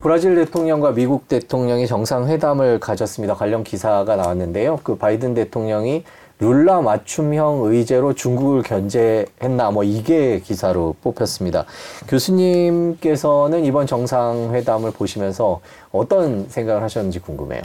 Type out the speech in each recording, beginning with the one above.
브라질 대통령과 미국 대통령이 정상회담을 가졌습니다. 관련 기사가 나왔는데요. 그 바이든 대통령이 룰라 맞춤형 의제로 중국을 견제했나 뭐 이게 기사로 뽑혔습니다. 교수님께서는 이번 정상회담을 보시면서 어떤 생각을 하셨는지 궁금해요.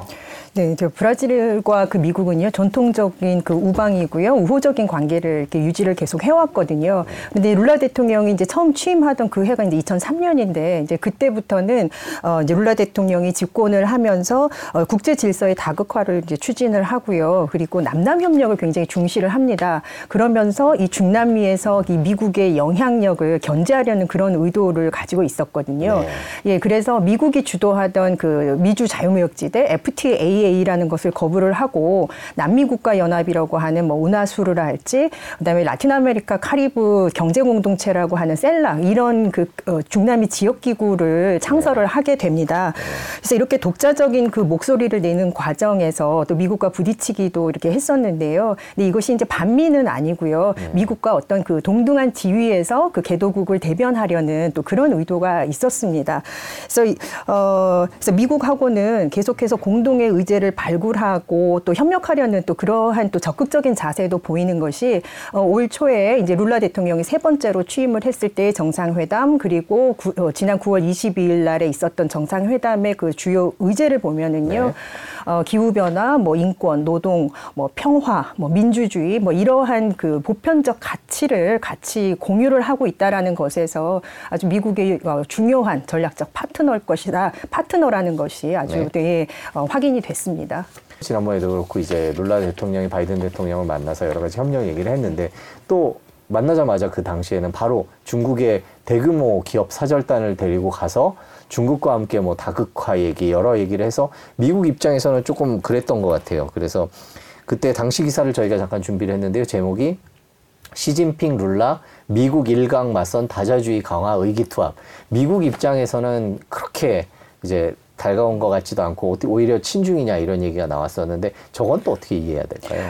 네, 저 브라질과 그 미국은요 전통적인 그 우방이고요 우호적인 관계를 이렇게 유지를 계속 해왔거든요. 근데 룰라 대통령이 이제 처음 취임하던 그 해가 이제 2003년인데 이제 그때부터는 어 이제 룰라 대통령이 집권을 하면서 어 국제 질서의 다극화를 이제 추진을 하고요. 그리고 남남 협력을 굉장히 중시를 합니다. 그러면서 이 중남미에서 이 미국의 영향력을 견제하려는 그런 의도를 가지고 있었거든요. 네. 예, 그래서 미국이 주도하던 그 미주 자유무역지대 FTA FTA라는 것을 거부를 하고 남미 국가 연합이라고 하는 뭐 우나수르라 할지 그다음에 라틴 아메리카 카리브 경제 공동체라고 하는 셀락 이런 그 어, 중남미 지역 기구를 창설을 네. 하게 됩니다. 그래서 이렇게 독자적인 그 목소리를 내는 과정에서 또 미국과 부딪히기도 이렇게 했었는데요. 근데 이것이 이제 반미는 아니고요. 네. 미국과 어떤 그 동등한 지위에서 그 개도국을 대변하려는 또 그런 의도가 있었습니다. 그래서 어 그래서 미국하고는 계속해서 공동의 의제 문제를 발굴하고 또 협력하려는 또 그러한 또 적극적인 자세도 보이는 것이 어, 올 초에 이제 룰라 대통령이 세 번째로 취임을 했을 때 정상회담 그리고 구, 어, 지난 9월 22일 날에 있었던 정상회담의 그 주요 의제를 보면은요. 네. 어, 기후 변화, 뭐 인권, 노동, 뭐 평화, 뭐 민주주의, 뭐 이러한 그 보편적 가치를 같이 공유를 하고 있다라는 것에서 아주 미국의 어, 중요한 전략적 파트너일 것이다. 파트너라 는 것이 아주 네. 되게 어, 확인이 됐습니다. 지난번에도 그렇고 이제 룰라 대통령이 바이든 대통령을 만나서 여러 가지 협력 얘기를 했는데 또 만나자마자 그 당시에는 바로 중국의 대규모 기업 사절단을 데리고 가서 중국과 함께 뭐 다극화 얘기 여러 얘기를 해서 미국 입장에서는 조금 그랬던 것 같아요. 그래서 그때 당시 기사를 저희가 잠깐 준비를 했는데요. 제목이 시진핑 룰라 미국 일강 맞선 다자주의 강화 의기투합. 미국 입장에서는 그렇게 이제 달가운 것 같지도 않고 오히려 친중이냐 이런 얘기가 나왔었는데 저건 또 어떻게 이해해야 될까요?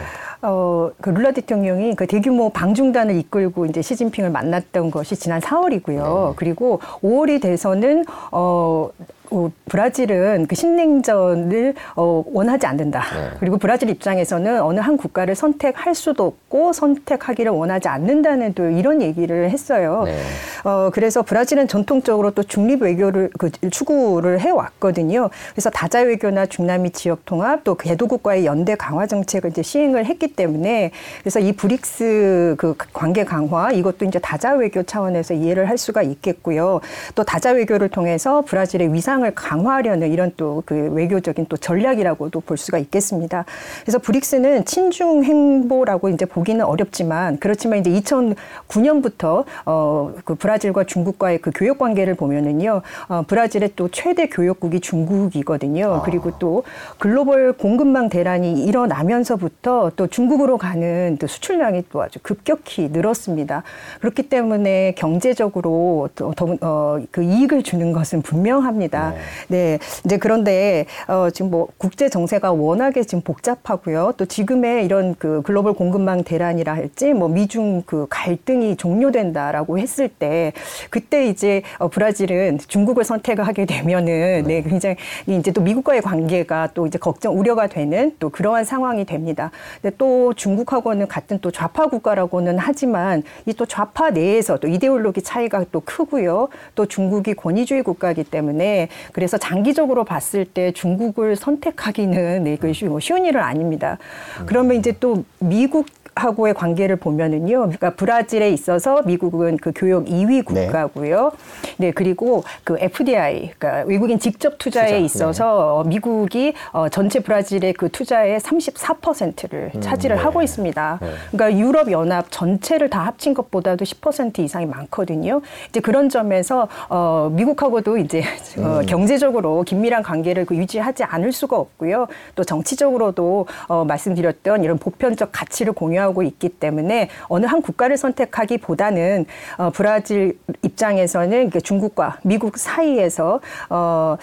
어, 그 룰라 대통령이 그 대규모 방중단을 이끌고 이제 시진핑을 만났던 것이 지난 4월이고요. 네. 그리고 5월이 돼서는 어, 어, 브라질은 그 신냉전을 어, 원하지 않는다. 네. 그리고 브라질 입장에서는 어느 한 국가를 선택할 수도 없고 선택하기를 원하지 않는다는 또 이런 얘기를 했어요. 네. 어, 그래서 브라질은 전통적으로 또 중립 외교를 그 추구를 해왔거든요. 그래서 다자 외교나 중남미 지역 통합 또 개도국과의 연대 강화 정책을 이제 시행을 했기 때문에 그래서 이 브릭스 그 관계 강화 이것도 이제 다자 외교 차원에서 이해를 할 수가 있겠고요. 또 다자 외교를 통해서 브라질의 위상 협상을 강화하려는 이런 또 그 외교적인 또 전략이라고도 볼 수가 있겠습니다. 그래서 브릭스는 친중 행보라고 이제 보기는 어렵지만 그렇지만 이제 2009년부터 어 그 브라질과 중국과의 그 교역 관계를 보면은요. 어 브라질의 또 최대 교역국이 중국이거든요. 아. 그리고 또 글로벌 공급망 대란이 일어나면서부터 또 중국으로 가는 또 수출량이 또 아주 급격히 늘었습니다. 그렇기 때문에 경제적으로 또그 어, 이익을 주는 것은 분명합니다. 네. 네. 이제 그런데 어, 지금 뭐 국제 정세가 워낙에 지금 복잡하고요. 또 지금의 이런 그 글로벌 공급망 대란이라 할지 뭐 미중 그 갈등이 종료된다라고 했을 때 그때 이제 어, 브라질은 중국을 선택하게 되면은 네, 네 굉장히 이제 또 미국과의 관계가 또 이제 걱정 우려가 되는 또 그러한 상황이 됩니다. 근데 또 중국하고는 같은 또 좌파 국가라고는 하지만 이 또 좌파 내에서 또 이데올로기 차이가 또 크고요. 또 중국이 권위주의 국가이기 때문에 그래서 장기적으로 봤을 때 중국을 선택하기는 네, 그 쉬운 일은 아닙니다. 그러면 이제 또 미국 하고의 관계를 보면은요. 그러니까 브라질에 있어서 미국은 그 교역 2위 국가고요. 네, 네 그리고 그 FDI, 그러니까 외국인 직접 투자에 투자. 있어서 네. 미국이 어, 전체 브라질의 그 투자의 34%를 음, 차지를 네. 하고 있습니다. 네. 그러니까 유럽 연합 전체를 다 합친 것보다도 10% 이상이 많거든요. 이제 그런 점에서 어, 미국하고도 이제 어, 음. 경제적으로 긴밀한 관계를 그 유지하지 않을 수가 없고요. 또 정치적으로도 어, 말씀드렸던 이런 보편적 가치를 공유하고 나오고 있기 때문에 어느 한 국가를 선택하기보다는 어, 브라질 입장에서는 중국과 미국 사이에서 어,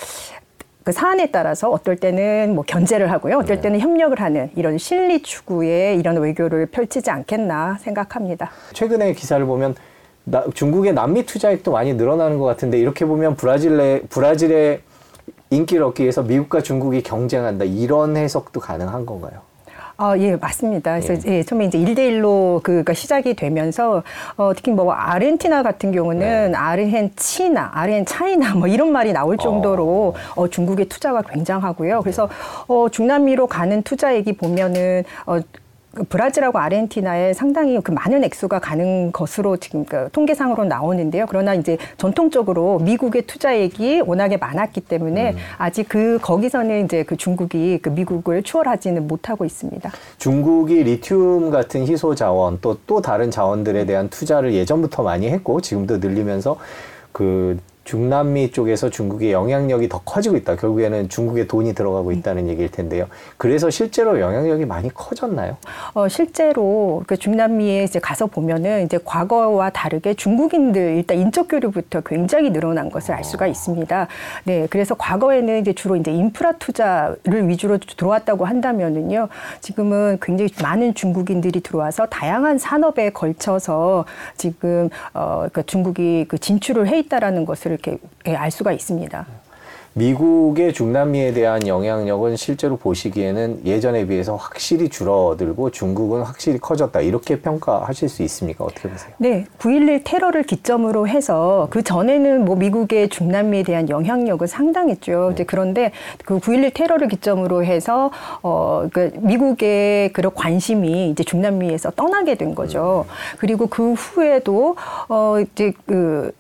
그 사안에 따라서 어떨 때는 뭐 견제를 하고요, 어떨 네. 때는 협력을 하는 이런 실리 추구의 이런 외교를 펼치지 않겠나 생각합니다. 최근에 기사를 보면 나, 중국의 남미 투자액도 많이 늘어나는 것 같은데 이렇게 보면 브라질의 브라질의 인기를 얻기 위해서 미국과 중국이 경쟁한다 이런 해석도 가능한 건가요? 아, 예, 맞습니다. 그래서 예, 처음에 이제 일대일로 그가 시작이 되면서 어, 특히 뭐 아르헨티나 같은 경우는 네. 아르헨치나, 아르헨차이나 뭐 이런 말이 나올 정도로 어, 중국의 투자가 굉장하고요. 그래서 어, 중남미로 가는 투자액이 보면은 어, 그 브라질하고 아르헨티나에 상당히 그 많은 액수가 가는 것으로 지금 그 통계상으로 나오는데요. 그러나 이제 전통적으로 미국의 투자액이 워낙에 많았기 때문에 아직 그 거기서는 이제 그 중국이 그 미국을 추월하지는 못하고 있습니다. 중국이 리튬 같은 희소 자원 또 또 다른 자원들에 대한 투자를 예전부터 많이 했고 지금도 늘리면서 그 중남미 쪽에서 중국의 영향력이 더 커지고 있다. 결국에는 중국의 돈이 들어가고 있다는 얘기일 텐데요. 그래서 실제로 영향력이 많이 커졌나요? 어, 실제로 그 중남미에 이제 가서 보면은 이제 과거와 다르게 중국인들 일단 인적 교류부터 굉장히 늘어난 것을 알 수가 있습니다. 네, 그래서 과거에는 이제 주로 이제 인프라 투자를 위주로 들어왔다고 한다면은요, 지금은 굉장히 많은 중국인들이 들어와서 다양한 산업에 걸쳐서 지금 어, 그 중국이 그 진출을 해 있다라는 것을 이렇게 예, 알 수가 있습니다. 미국의 중남미에 대한 영향력은 실제로 보시기에는 예전에 비해서 확실히 줄어들고 중국은 확실히 커졌다. 이렇게 평가하실 수 있습니까? 어떻게 보세요? 네, 9.11 테러를 기점으로 해서 그 전에는 뭐 미국의 중남미에 대한 영향력은 상당했죠. 이제 그런데 그 9.11 테러를 기점으로 해서 어, 그 미국의 그런 관심이 이제 중남미에서 떠나게 된 거죠. 그리고 그 후에도 어, 이제 그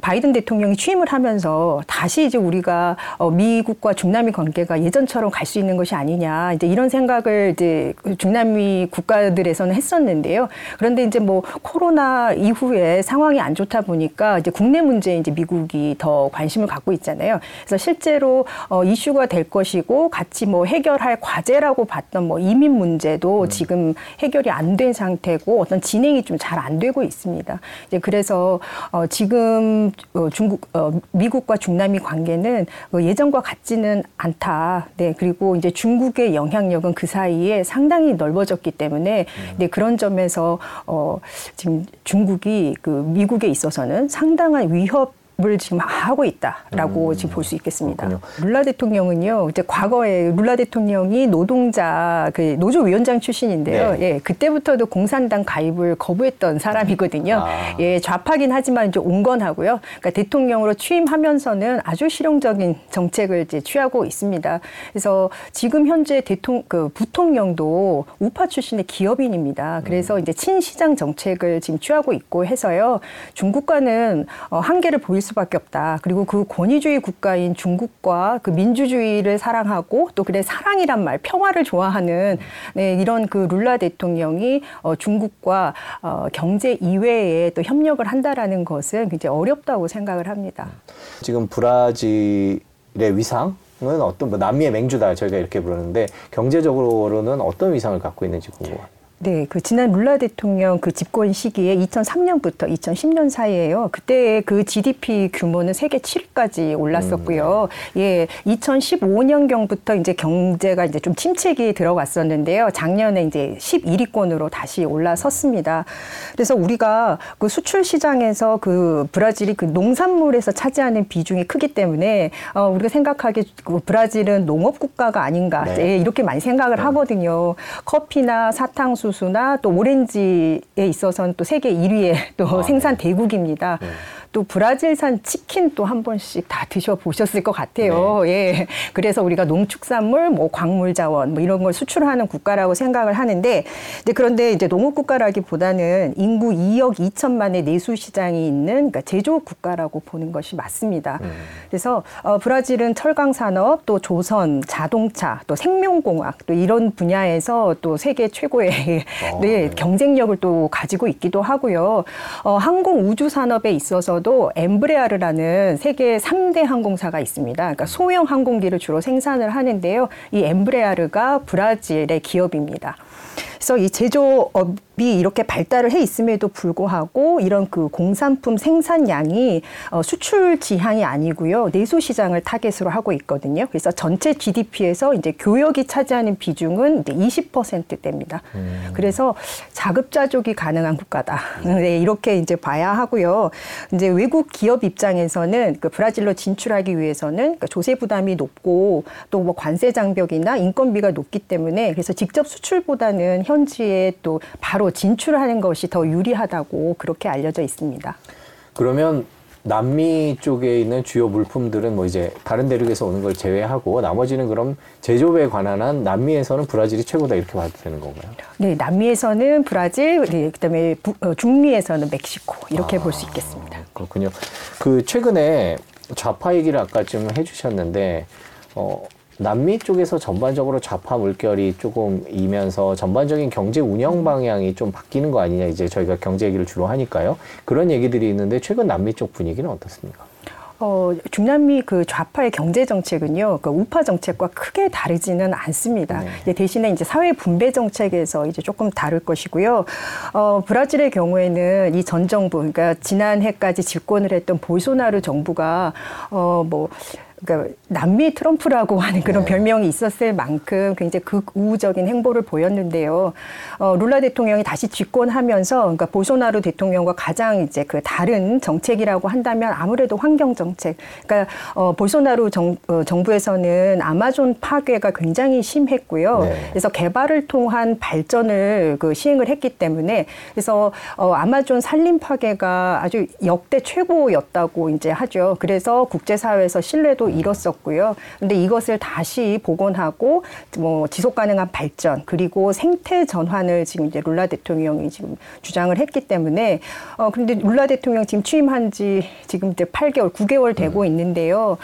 바이든 대통령이 취임을 하면서 다시 이제 우리가 어, 미국과 중남미 관계가 예전처럼 갈 수 있는 것이 아니냐 이제 이런 생각을 이제 그 중남미 국가들에서는 했었는데요. 그런데 이제 뭐 코로나 이후에 상황이 안 좋다 보니까 이제 국내 문제에 이제 미국이 더 관심을 갖고 있잖아요. 그래서 실제로 어, 이슈가 될 것이고 같이 뭐 해결할 과제라고 봤던 뭐 이민 문제도 지금 해결이 안 된 상태고 어떤 진행이 좀 잘 안 되고 있습니다. 이제 그래서 어, 지금 어, 중국 어, 미국과 중남미 관계는 어, 예전과 같지는 않다. 네 그리고 이제 중국의 영향력은 그 사이에 상당히 넓어졌기 때문에 네 그런 점에서 어, 지금 중국이 그 미국에 있어서는 상당한 위협 을 지금 하고 있다라고 지금 볼 수 있겠습니다. 그렇군요. 룰라 대통령은요, 이제 과거에 룰라 대통령이 노동자 그 노조 위원장 출신인데요. 네. 예, 그때부터도 공산당 가입을 거부했던 사람이거든요. 아. 예, 좌파긴 하지만 이제 온건하고요. 그러니까 대통령으로 취임하면서는 아주 실용적인 정책을 이제 취하고 있습니다. 그래서 지금 현재 대통령 그 부통령도 우파 출신의 기업인입니다. 그래서 이제 친시장 정책을 지금 취하고 있고 해서요. 중국과는 어, 한계를 보일 수 밖에 없다. 그리고 그 권위주의 국가인 중국과 그 민주주의를 사랑하고 또 그래 사랑이란 말, 평화를 좋아하는 네, 이런 그 룰라 대통령이 어, 중국과 어, 경제 이외에 또 협력을 한다라는 것은 굉장히 어렵다고 생각을 합니다. 지금 브라질의 위상 은 어떤 뭐 남미의 맹주다 저희가 이렇게 부르는데 경제적으로는 어떤 위상을 갖고 있는지 궁금합니다. 네, 그 지난 룰라 대통령 그 집권 시기에 2003년부터 2010년 사이에요. 그때 그 GDP 규모는 세계 7위까지 올랐었고요. 예, 2015년경부터 이제 경제가 이제 좀 침체기에 들어갔었는데요. 작년에 이제 11위권으로 다시 올라섰습니다. 그래서 우리가 그 수출 시장에서 그 브라질이 그 농산물에서 차지하는 비중이 크기 때문에 어, 우리가 생각하기에 그 브라질은 농업 국가가 아닌가 네. 예, 이렇게 많이 생각을 하거든요. 커피나 사탕수 수나 또 오렌지에 있어서는 또 세계 1위의 또 아, 생산 대국입니다. 네. 또 브라질산 치킨 또 한 번씩 다 드셔보셨을 것 같아요. 예. 그래서 우리가 농축산물, 뭐 광물 자원, 뭐 이런 걸 수출하는 국가라고 생각을 하는데, 그런데 이제 농업 국가라기보다는 인구 2억 2천만의 내수 시장이 있는 그러니까 제조업 국가라고 보는 것이 맞습니다. 그래서 어, 브라질은 철강 산업, 또 조선, 자동차, 또 생명공학, 또 이런 분야에서 또 세계 최고의 어, 네, 네. 경쟁력을 또 가지고 있기도 하고요. 어, 항공 우주 산업에 있어서 도 엠브레아르라는 세계 3대 항공사가 있습니다. 그러니까 소형 항공기를 주로 생산을 하는데요. 이 엠브레아르가 브라질의 기업입니다. 그래서 이 제조업 이 이렇게 발달을 해 있음에도 불구하고 이런 그 공산품 생산량이 어, 수출 지향이 아니고요. 내수 시장을 타겟으로 하고 있거든요. 그래서 전체 GDP에서 이제 교역이 차지하는 비중은 이제 20%대입니다. 그래서 자급자족이 가능한 국가다. 네, 이렇게 이제 봐야 하고요. 이제 외국 기업 입장에서는 그 브라질로 진출하기 위해서는 그 조세 부담이 높고 또 뭐 관세 장벽이나 인건비가 높기 때문에 그래서 직접 수출보다는 현지에 또 바로 진출하는 것이 더 유리하다고 그렇게 알려져 있습니다. 그러면 남미 쪽에 있는 주요 물품들은 뭐 이제 다른 대륙에서 오는 걸 제외하고 나머지는 그럼 제조업에 관한 한 남미에서는 브라질이 최고다 이렇게 봐도 되는 건가요? 네, 남미에서는 브라질, 네, 그다음에 부, 어, 중미에서는 멕시코 이렇게 볼수 있겠습니다. 그렇군요. 그 최근에 좌파 얘기를 아까 좀 해주셨는데 어, 남미 쪽에서 전반적으로 좌파 물결이 조금 이면서 전반적인 경제 운영 방향이 좀 바뀌는 거 아니냐 이제 저희가 경제 얘기를 주로 하니까요. 그런 얘기들이 있는데 최근 남미 쪽 분위기는 어떻습니까? 어, 중남미 그 좌파의 경제 정책은요, 그 우파 정책과 크게 다르지는 않습니다. 네. 예, 대신에 이제 사회 분배 정책에서 이제 조금 다를 것이고요. 어, 브라질의 경우에는 이 전 정부, 그러니까 지난해까지 집권을 했던 볼소나루 정부가 어, 뭐 그러니까 남미 트럼프라고 하는 그런 네. 별명이 있었을 만큼 굉장히 극우적인 행보를 보였는데요. 어, 룰라 대통령이 다시 집권하면서 그러니까 보소나루 대통령과 가장 이제 그 다른 정책이라고 한다면 아무래도 환경 정책. 그러니까 어, 볼소나루 정, 어, 정부에서는 아마존 파괴가 굉장히 심했고요. 네. 그래서 개발을 통한 발전을 그 시행을 했기 때문에 그래서 어, 아마존 산림 파괴가 아주 역대 최고였다고 이제 하죠. 그래서 국제사회에서 신뢰도 잃었었고 요. 근데 이것을 다시 복원하고 뭐 지속 가능한 발전 그리고 생태 전환을 지금 이제 룰라 대통령이 지금 주장을 했기 때문에 어 근데 룰라 대통령 지금 취임한 지 지금 이제 8개월, 9개월 되고 있는데요.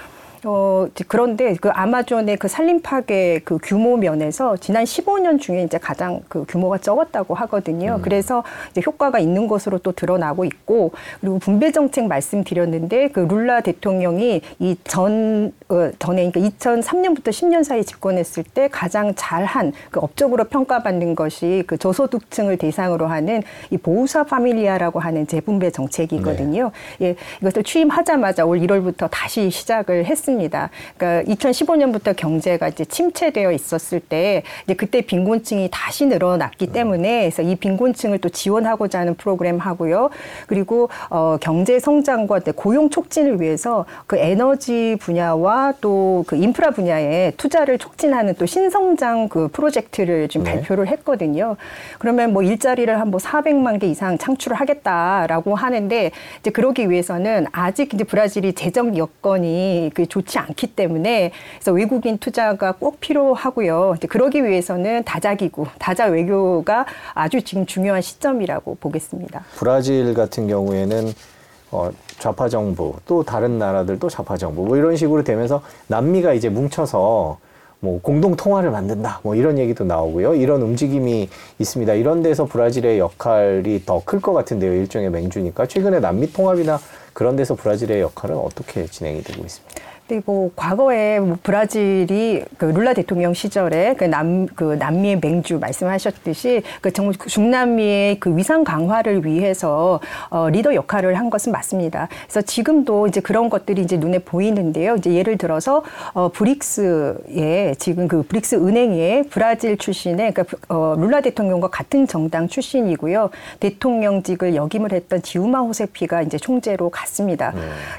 어, 그런데 그 아마존의 그 산림 파괴 그 규모 면에서 지난 15년 중에 이제 가장 그 규모가 적었다고 하거든요. 그래서 이제 효과가 있는 것으로 또 드러나고 있고 그리고 분배 정책 말씀드렸는데 그 룰라 대통령이 이전 어, 전에 그러니까 2003년부터 10년 사이 집권했을 때 가장 잘한 그 업적으로 평가받는 것이 그 저소득층을 대상으로 하는 이 보우사 파밀리아라고 하는 재분배 정책이거든요. 예, 이것을 취임하자마자 올 1월부터 다시 시작을 했습니다. 그러니까 2015년부터 경제가 이제 침체되어 있었을 때 이제 그때 빈곤층이 다시 늘어났기 때문에 그래서 이 빈곤층을 또 지원하고자 하는 프로그램 하고요. 그리고 어, 경제 성장과 고용 촉진을 위해서 그 에너지 분야와 또 그 인프라 분야에 투자를 촉진하는 또 신성장 그 프로젝트를 지금 네. 발표를 했거든요. 그러면 뭐 일자리를 한 뭐 400만 개 이상 창출을 하겠다라고 하는데 이제 그러기 위해서는 아직 이제 브라질이 재정 여건이 그 좋지 않기 때문에 그래서 외국인 투자가 꼭 필요하고요. 그러기 위해서는 다자기구, 다자 외교가 아주 지금 중요한 시점이라고 보겠습니다. 브라질 같은 경우에는 어, 좌파 정부 또 다른 나라들도 좌파 정부 뭐 이런 식으로 되면서 남미가 이제 뭉쳐서 뭐 공동 통화를 만든다 뭐 이런 얘기도 나오고요 이런 움직임이 있습니다 이런 데서 브라질의 역할이 더 클 것 같은데요 일종의 맹주니까 최근에 남미 통합이나 그런 데서 브라질의 역할은 어떻게 진행이 되고 있습니다. 뭐 과거에 뭐 브라질이 그 룰라 대통령 시절에 그 남 그 남미의 맹주 말씀하셨듯이 그 정말 중남미의 그 위상 강화를 위해서 어 리더 역할을 한 것은 맞습니다. 그래서 지금도 이제 그런 것들이 이제 눈에 보이는데요. 이제 예를 들어서 어 브릭스에 지금 그 브릭스 은행에 브라질 출신의 그러니까 어 룰라 대통령과 같은 정당 출신이고요. 대통령직을 역임을 했던 지우마 호세프가 이제 총재로 갔습니다.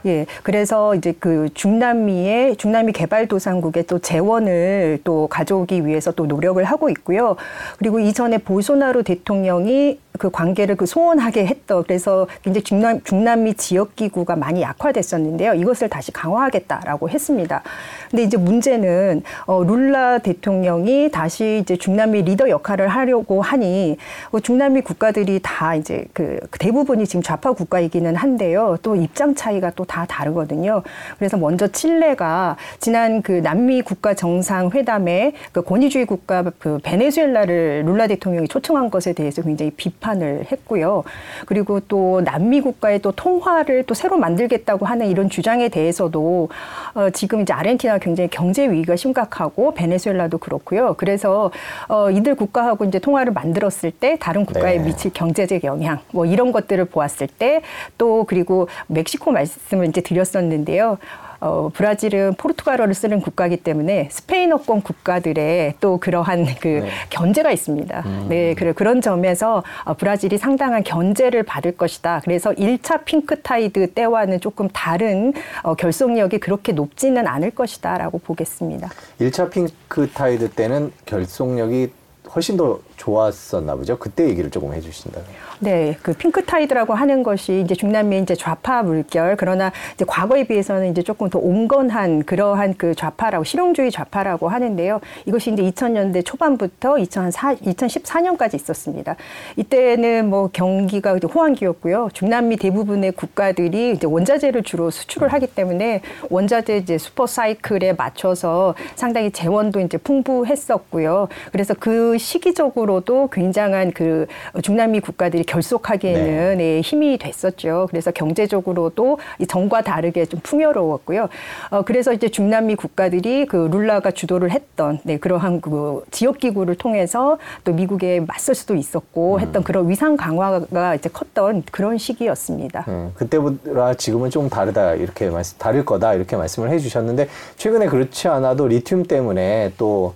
예. 그래서 이제 그 중남 미의 중남미 개발도상국의 또 재원을 또 가져오기 위해서 또 노력을 하고 있고요. 그리고 이전에 볼소나루 대통령이 그 관계를 그 소원하게 했던 그래서 굉장히 중남, 중남미 지역 기구가 많이 약화됐었는데요. 이것을 다시 강화하겠다라고 했습니다. 근데 이제 문제는 어, 룰라 대통령이 다시 이제 중남미 리더 역할을 하려고 하니 어, 중남미 국가들이 다 이제 그 대부분이 지금 좌파 국가이기는 한데요. 또 입장 차이가 또 다 다르거든요. 그래서 먼저 칠 칠레가 지난 그 남미 국가 정상 회담에 그 권위주의 국가 그 베네수엘라를 룰라 대통령이 초청한 것에 대해서 굉장히 비판을 했고요. 그리고 또 남미 국가의 또 통화를 또 새로 만들겠다고 하는 이런 주장에 대해서도 어, 지금 이제 아르헨티나 굉장히 경제 위기가 심각하고 베네수엘라도 그렇고요. 그래서 어, 이들 국가하고 이제 통화를 만들었을 때 다른 국가에 네. 미칠 경제적 영향 뭐 이런 것들을 보았을 때 또 그리고 멕시코 말씀을 이제 드렸었는데요. 어, 브라질은 포르투갈어를 쓰는 국가이기 때문에 스페인어권 국가들의 또 그러한 그 네. 견제가 있습니다. 네, 그래 그런 점에서 어, 브라질이 상당한 견제를 받을 것이다. 그래서 1차 핑크타이드 때와는 조금 다른 어, 결속력이 그렇게 높지는 않을 것이다라고 보겠습니다. 1차 핑크타이드 때는 결속력이 훨씬 더 좋았었나 보죠. 그때 얘기를 조금 해주신다면. 네, 그 핑크 타이드라고 하는 것이 이제 중남미의 이제 좌파 물결 그러나 이제 과거에 비해서는 이제 조금 더 온건한 그러한 그 좌파라고 실용주의 좌파라고 하는데요. 이것이 이제 2000년대 초반부터 2004, 2014년까지 있었습니다. 이때는 뭐 경기가 이제 호황기였고요. 중남미 대부분의 국가들이 이제 원자재를 주로 수출을 하기 때문에 원자재 이제 슈퍼 사이클에 맞춰서 상당히 재원도 이제 풍부했었고요. 그래서 그 시기적으로도 굉장한 그 중남미 국가들이 결속하기에는 네, 힘이 됐었죠. 그래서 경제적으로도 이 전과 다르게 좀 풍요로웠고요. 어, 그래서 이제 중남미 국가들이 그 룰라가 주도를 했던 네, 그러한 그 지역 기구를 통해서 또 미국에 맞설 수도 있었고 했던 그런 위상 강화가 이제 컸던 그런 시기였습니다. 음, 그때보다 지금은 좀 다르다 이렇게 말씀 다를 거다 이렇게 말씀을 해주셨는데 최근에 그렇지 않아도 리튬 때문에 또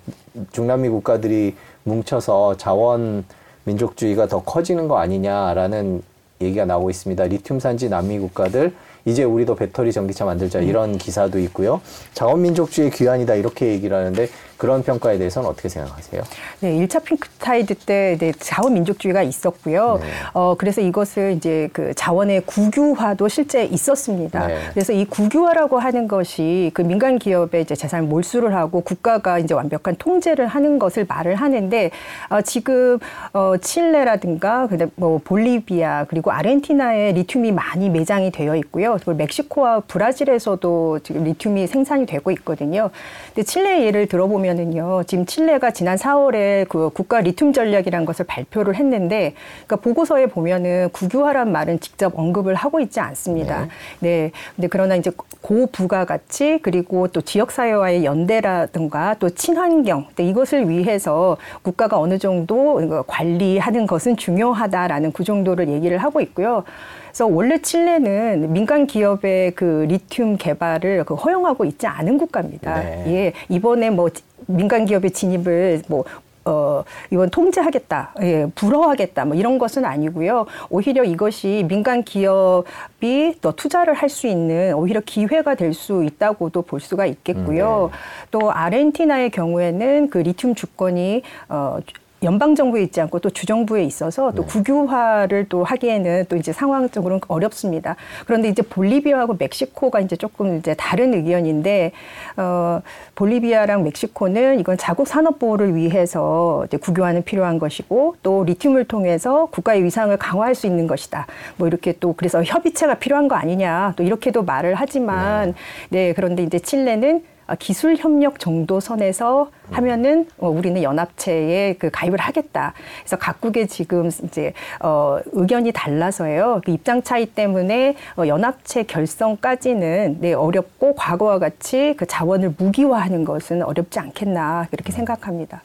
중남미 국가들이 뭉쳐서 자원 민족주의가 더 커지는 거 아니냐라는 얘기가 나오고 있습니다. 리튬 산지 남미 국가들 이제 우리도 배터리 전기차 만들자 이런 기사도 있고요. 자원 민족주의 귀환이다 이렇게 얘기를 하는데 그런 평가에 대해서는 어떻게 생각하세요? 네, 1차 핑크타이드 때 네, 자원민족주의가 있었고요. 네. 어, 그래서 이것을 이제 그 자원의 국유화도 실제 있었습니다. 네. 그래서 이 국유화라고 하는 것이 그 민간 기업의 이제 재산을 몰수를 하고 국가가 이제 완벽한 통제를 하는 것을 말을 하는데 어, 지금 어, 칠레라든가 뭐 볼리비아 그리고 아르헨티나에 리튬이 많이 매장이 되어 있고요. 그리고 멕시코와 브라질에서도 지금 리튬이 생산이 되고 있거든요. 근데 칠레 예를 들어보면 은요. 지금 칠레가 지난 4월에 그 국가 리튬 전략이라는 것을 발표를 했는데 그러니까 보고서에 보면은 국유화란 말은 직접 언급을 하고 있지 않습니다. 네. 근데 그러나 이제 고부가 가치 그리고 또 지역 사회와의 연대라든가 또 친환경 이것을 위해서 국가가 어느 정도 관리하는 것은 중요하다라는 그 정도를 얘기를 하고 있고요. 그래서 원래 칠레는 민간 기업의 그 리튬 개발을 그 허용하고 있지 않은 국가입니다. 네. 예, 이번에 뭐 민간 기업의 진입을 뭐 어, 이건 통제하겠다, 예, 불허하겠다, 뭐 이런 것은 아니고요. 오히려 이것이 민간 기업이 더 투자를 할 수 있는 오히려 기회가 될 수 있다고도 볼 수가 있겠고요. 음, 또 아르헨티나의 경우에는 그 리튬 주권이 어, 연방 정부에 있지 않고 또 주정부에 있어서 또 국유화를 또 하기에는 또 이제 상황적으로는 어렵습니다. 그런데 이제 볼리비아하고 멕시코가 이제 조금 이제 다른 의견인데 어 볼리비아랑 멕시코는 이건 자국 산업 보호를 위해서 이제 국유화는 필요한 것이고 또 리튬을 통해서 국가의 위상을 강화할 수 있는 것이다. 뭐 이렇게 또 그래서 협의체가 필요한 거 아니냐 또 이렇게도 말을 하지만 네 그런데 이제 칠레는 어, 기술 협력 정도 선에서 하면은 어, 우리는 연합체에 그 가입을 하겠다. 그래서 각국의 지금 이제 어, 의견이 달라서요. 그 입장 차이 때문에 어, 연합체 결성까지는 네, 어렵고 과거와 같이 그 자원을 무기화하는 것은 어렵지 않겠나 그렇게 생각합니다.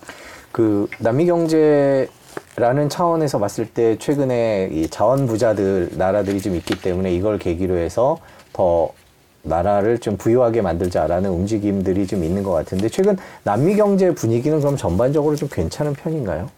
그 남미 경제 라는 차원에서 봤을 때 최근에 이 자원 부자들 나라들이 좀 있기 때문에 이걸 계기로 해서 더 나라를 좀 부유하게 만들자라는 움직임들이 좀 있는 것 같은데 최근 남미 경제 분위기는 그럼 전반적으로 좀 괜찮은 편인가요?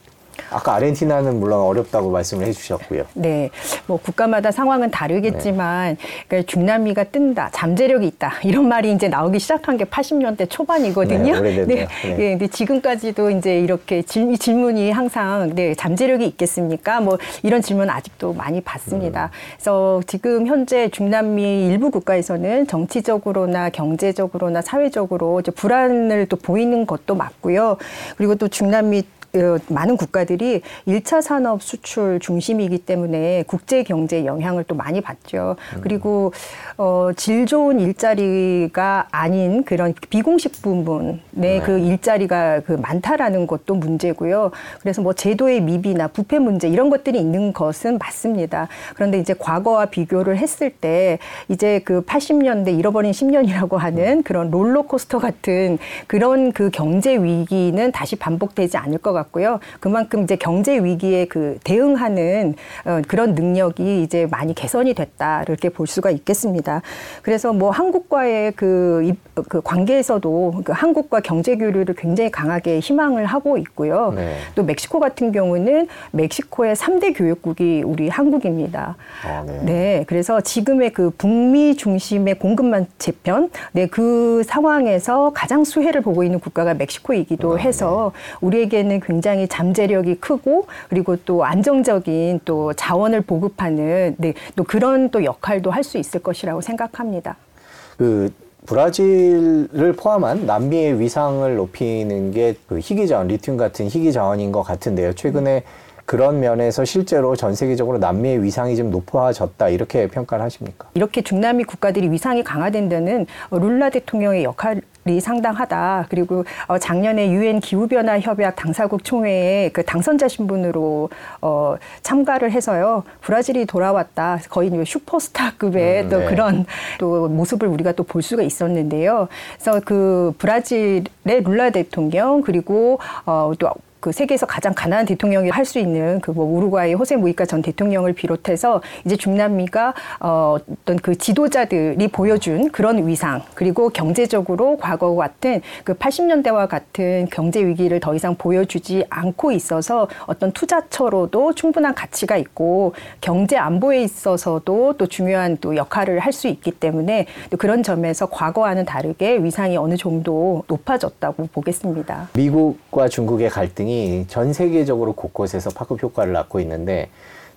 아까 아르헨티나는 물론 어렵다고 말씀을 해주셨고요. 네, 뭐 국가마다 상황은 다르겠지만 그러니까 중남미가 뜬다, 잠재력이 있다 이런 말이 이제 나오기 시작한 게 80년대 초반이거든요. 네. 네, 네. 네, 근데 지금까지도 이제 이렇게 질, 이 질문이 항상 네 잠재력이 있겠습니까? 뭐 이런 질문 아직도 많이 받습니다. 음. 그래서 지금 현재 중남미 일부 국가에서는 정치적으로나 경제적으로나 사회적으로 불안을 또 보이는 것도 맞고요. 그리고 또 중남미 어, 많은 국가들이 일차 산업 수출 중심이기 때문에 국제 경제에 영향을 또 많이 받죠. 그리고 어, 질 좋은 일자리가 아닌 그런 비공식 부분의 네. 그 일자리가 그 많다라는 것도 문제고요. 그래서 뭐 제도의 미비나 부패 문제 이런 것들이 있는 것은 맞습니다. 그런데 이제 과거와 비교를 했을 때 이제 그 80년대 잃어버린 10년이라고 하는 그런 롤러코스터 같은 그런 그 경제 위기는 다시 반복되지 않을 것 같 고요. 그만큼 이제 경제 위기에 그 대응하는 어, 그런 능력이 이제 많이 개선이 됐다 이렇게 볼 수가 있겠습니다. 그래서 뭐 한국과의 그, 입- 그 관계에서도 그 한국과 경제 교류를 굉장히 강하게 희망을 하고 있고요. 네. 또 멕시코 같은 경우는 멕시코의 삼대 교역국이 우리 한국입니다. 아, 네. 네, 그래서 지금의 그 북미 중심의 공급망 재편, 네, 그 상황에서 가장 수혜를 보고 있는 국가가 멕시코이기도 아, 해서 우리에게는 굉장히 잠재력이 크고 그리고 또 안정적인 또 자원을 보급하는 네, 또 그런 또 역할도 할 수 있을 것이라고 생각합니다. 그 브라질을 포함한 남미의 위상을 높이는 게 그 희귀 자원, 리튬 같은 희귀 자원인 것 같은데요. 최근에 그런 면에서 실제로 전 세계적으로 남미의 위상이 좀 높아졌다 이렇게 평가를 하십니까? 이렇게 중남미 국가들이 위상이 강화된 데는 어, 룰라 대통령의 역할 이 상당하다. 그리고 어, 작년에 유엔 기후변화 협약 당사국 총회에 그 당선자 신분으로 어, 참가를 해서요. 브라질이 돌아왔다. 거의 이제 슈퍼스타급의 음, 또 네. 그런 또 모습을 우리가 또 볼 수가 있었는데요. 그래서 그 브라질의 룰라 대통령 그리고 어, 또 그 세계에서 가장 가난한 대통령이 할 수 있는 그 뭐 우루과이 호세 무이카 전 대통령을 비롯해서 이제 중남미가 어 어떤 그 지도자들이 보여준 그런 위상 그리고 경제적으로 과거와 같은 그 80년대와 같은 경제 위기를 더 이상 보여주지 않고 있어서 어떤 투자처로도 충분한 가치가 있고 경제 안보에 있어서도 또 중요한 또 역할을 할 수 있기 때문에 또 그런 점에서 과거와는 다르게 위상이 어느 정도 높아졌다고 보겠습니다. 미국과 중국의 갈등이 전 세계적으로 곳곳에서 파급 효과를 낳고 있는데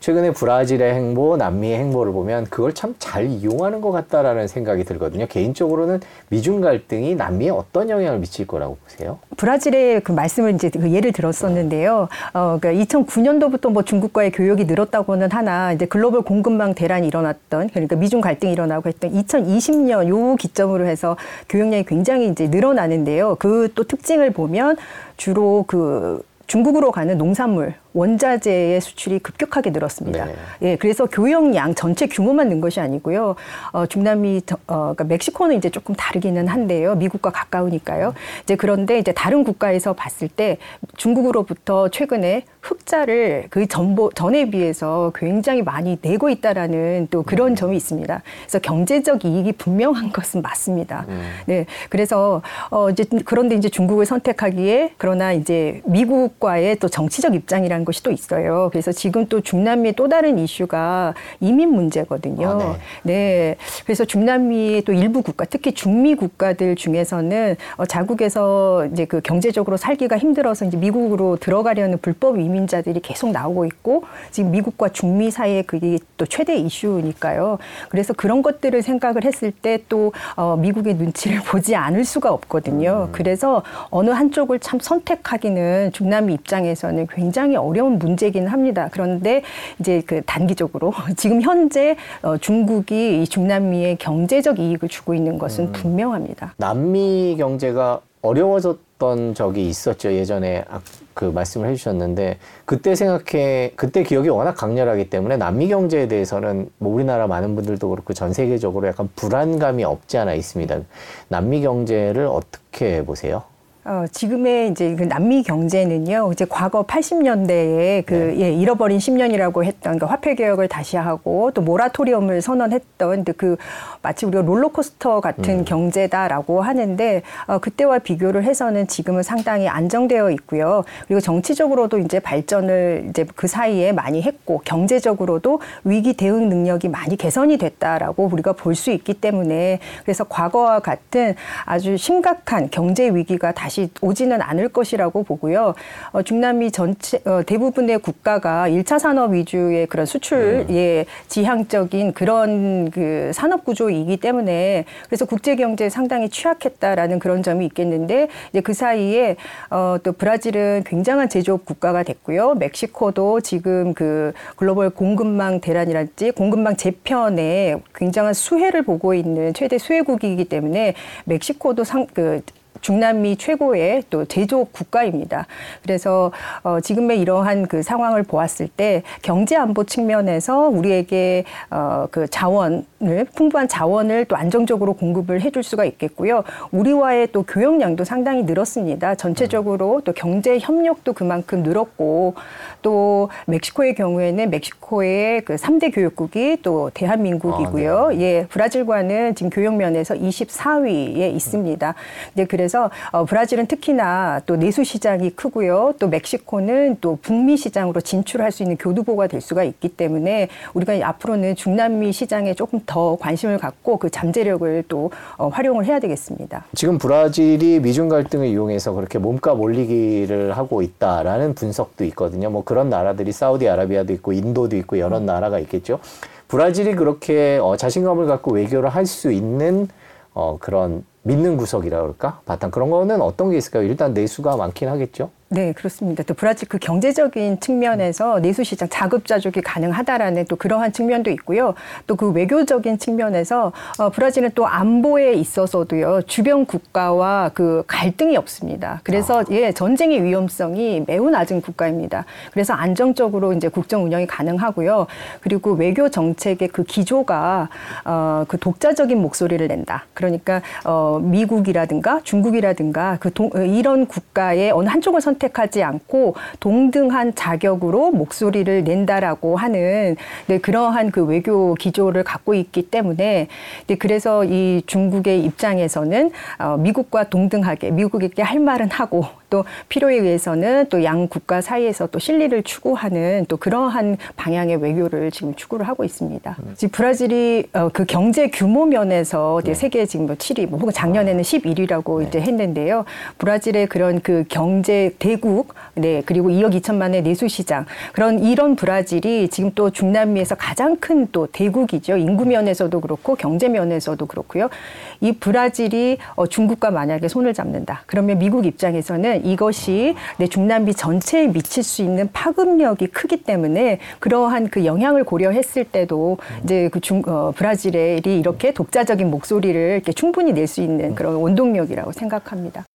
최근에 브라질의 행보, 남미의 행보를 보면 그걸 참 잘 이용하는 것 같다라는 생각이 들거든요. 개인적으로는 미중 갈등이 남미에 어떤 영향을 미칠 거라고 보세요? 브라질의 그 말씀을 이제 그 예를 들었었는데요. 어, 그러니까 2009년도부터 뭐 중국과의 교역이 늘었다고는 하나 이제 글로벌 공급망 대란이 일어났던 그러니까 미중 갈등이 일어나고 했던 2020년 요 기점으로 해서 교역량이 굉장히 이제 늘어나는데요. 그 또 특징을 보면 주로 그 중국으로 가는 농산물 원자재의 수출이 급격하게 늘었습니다. 네. 예, 그래서 교역량 전체 규모만 는 것이 아니고요. 어, 중남미, 저- 어, 그러니까 멕시코는 이제 조금 다르기는 한데요. 미국과 가까우니까요. 이제 그런데 이제 다른 국가에서 봤을 때 중국으로부터 최근에 흑자를 그 전보, 전에 비해서 굉장히 많이 내고 있다라는 또 그런 점이 있습니다. 그래서 경제적 이익이 분명한 것은 맞습니다. 네. 그래서 어, 이제 그런데 이제 중국을 선택하기에 그러나 이제 미국과의 또 정치적 입장이라는 것이 또 있어요. 그래서 지금 또 중남미의 또 다른 이슈가 이민 문제거든요. 아, 네. 그래서 중남미의 또 일부 국가, 특히 중미 국가들 중에서는 어, 자국에서 이제 그 경제적으로 살기가 힘들어서 이제 미국으로 들어가려는 불법 이민자들이 계속 나오고 있고 지금 미국과 중미 사이에 그게 또 최대 이슈니까요. 그래서 그런 것들을 생각을 했을 때또 어, 미국의 눈치를 보지 않을 수가 없거든요. 그래서 어느 한쪽을 참 선택하기는 중남미 입장에서는 굉장히 어려운 문제긴 합니다. 그런데 이제 그 단기적으로 지금 현재 어, 중국이 이 중남미에 경제적 이익을 주고 있는 것은 분명합니다. 남미 경제가 어려워졌던 적이 있었죠. 예전에 아- 그 말씀을 해주셨는데 그때 생각해 그때 기억이 워낙 강렬하기 때문에 남미 경제에 대해서는 뭐 우리나라 많은 분들도 그렇고 전 세계적으로 약간 불안감이 없지 않아 있습니다. 남미 경제를 어떻게 보세요? 어, 지금의 이제 그 남미 경제는요, 이제 과거 80년대에 그, 예, 잃어버린 10년이라고 했던 그 화폐 개혁을 다시 하고 또 모라토리엄을 선언했던 그 마치 우리가 롤러코스터 같은 경제다라고 하는데 어, 그때와 비교를 해서는 지금은 상당히 안정되어 있고요. 그리고 정치적으로도 이제 발전을 이제 그 사이에 많이 했고 경제적으로도 위기 대응 능력이 많이 개선이 됐다라고 우리가 볼 수 있기 때문에 그래서 과거와 같은 아주 심각한 경제 위기가 다시 다시 오지는 않을 것이라고 보고요. 어, 중남미 전체 어, 대부분의 국가가 일차 산업 위주의 그런 수출에 지향적인 그런 그 산업 구조이기 때문에 그래서 국제 경제에 상당히 취약했다라는 그런 점이 있겠는데 이제 그 사이에 어, 또 브라질은 굉장한 제조업 국가가 됐고요. 멕시코도 지금 그 글로벌 공급망 대란이랄지 공급망 재편에 굉장한 수혜를 보고 있는 최대 수혜국이기 때문에 멕시코도 상, 그 중남미 최고의 또 제조업 국가입니다. 그래서 어, 지금의 이러한 그 상황을 보았을 때 경제 안보 측면에서 우리에게 어, 그 자원 을 풍부한 자원을 또 안정적으로 공급을 해줄 수가 있겠고요. 우리와의 또 교역량도 상당히 늘었습니다. 전체적으로 또 경제 협력도 그만큼 늘었고 또 멕시코의 경우에는 멕시코의 그 3대 교역국이 또 대한민국이고요. 아, 네. 예, 브라질과는 지금 교역 면에서 24위에 있습니다. 이제 그래서 어, 브라질은 특히나 또 내수 시장이 크고요. 또 멕시코는 또 북미 시장으로 진출할 수 있는 교두보가 될 수가 있기 때문에 우리가 앞으로는 중남미 시장에 조금 더 관심을 갖고 그 잠재력을 또 어, 활용을 해야 되겠습니다. 지금 브라질이 미중 갈등을 이용해서 그렇게 몸값 올리기를 하고 있다라는 분석도 있거든요. 뭐 그런 나라들이 사우디아라비아도 있고 인도도 있고 여러 나라가 있겠죠. 브라질이 그렇게 어, 자신감을 갖고 외교를 할 수 있는 어, 그런 믿는 구석이라 그럴까? 바탕 그런 거는 어떤 게 있을까요? 일단 내수가 많긴 하겠죠. 네, 그렇습니다. 또 브라질 그 경제적인 측면에서 내수 시장 자급자족이 가능하다라는 또 그러한 측면도 있고요. 또 그 외교적인 측면에서 어, 브라질은 또 안보에 있어서도요 주변 국가와 그 갈등이 없습니다. 그래서 예 전쟁의 위험성이 매우 낮은 국가입니다. 그래서 안정적으로 이제 국정 운영이 가능하고요. 그리고 외교 정책의 그 기조가 어, 그 독자적인 목소리를 낸다. 그러니까 어, 미국이라든가 중국이라든가 그 동, 어, 이런 국가의 어느 한쪽을 선 택하지 않고 동등한 자격으로 목소리를 낸다라고 하는 네, 그러한 그 외교 기조를 갖고 있기 때문에 네, 그래서 이 중국의 입장에서는 어, 미국과 동등하게 미국에게 할 말은 하고 또 필요에 의해서는 또 양 국가 사이에서 또 실리를 추구하는 또 그러한 방향의 외교를 지금 추구를 하고 있습니다. 지금 브라질이 어, 그 경제 규모 면에서 이제 세계 지금 뭐 7위, 뭐 혹은 작년에는 11위라고 이제 했는데요. 브라질의 그런 그 경제 대국, 네 그리고 2억 2천만의 내수 시장 그런 이런 브라질이 지금 또 중남미에서 가장 큰 또 대국이죠. 인구 면에서도 그렇고 경제 면에서도 그렇고요. 이 브라질이 어, 중국과 만약에 손을 잡는다. 그러면 미국 입장에서는 이것이 내 중남미 전체에 미칠 수 있는 파급력이 크기 때문에 그러한 그 영향을 고려했을 때도 이제 그 중, 어, 브라질이 이렇게 독자적인 목소리를 이렇게 충분히 낼 수 있는 그런 원동력이라고 생각합니다.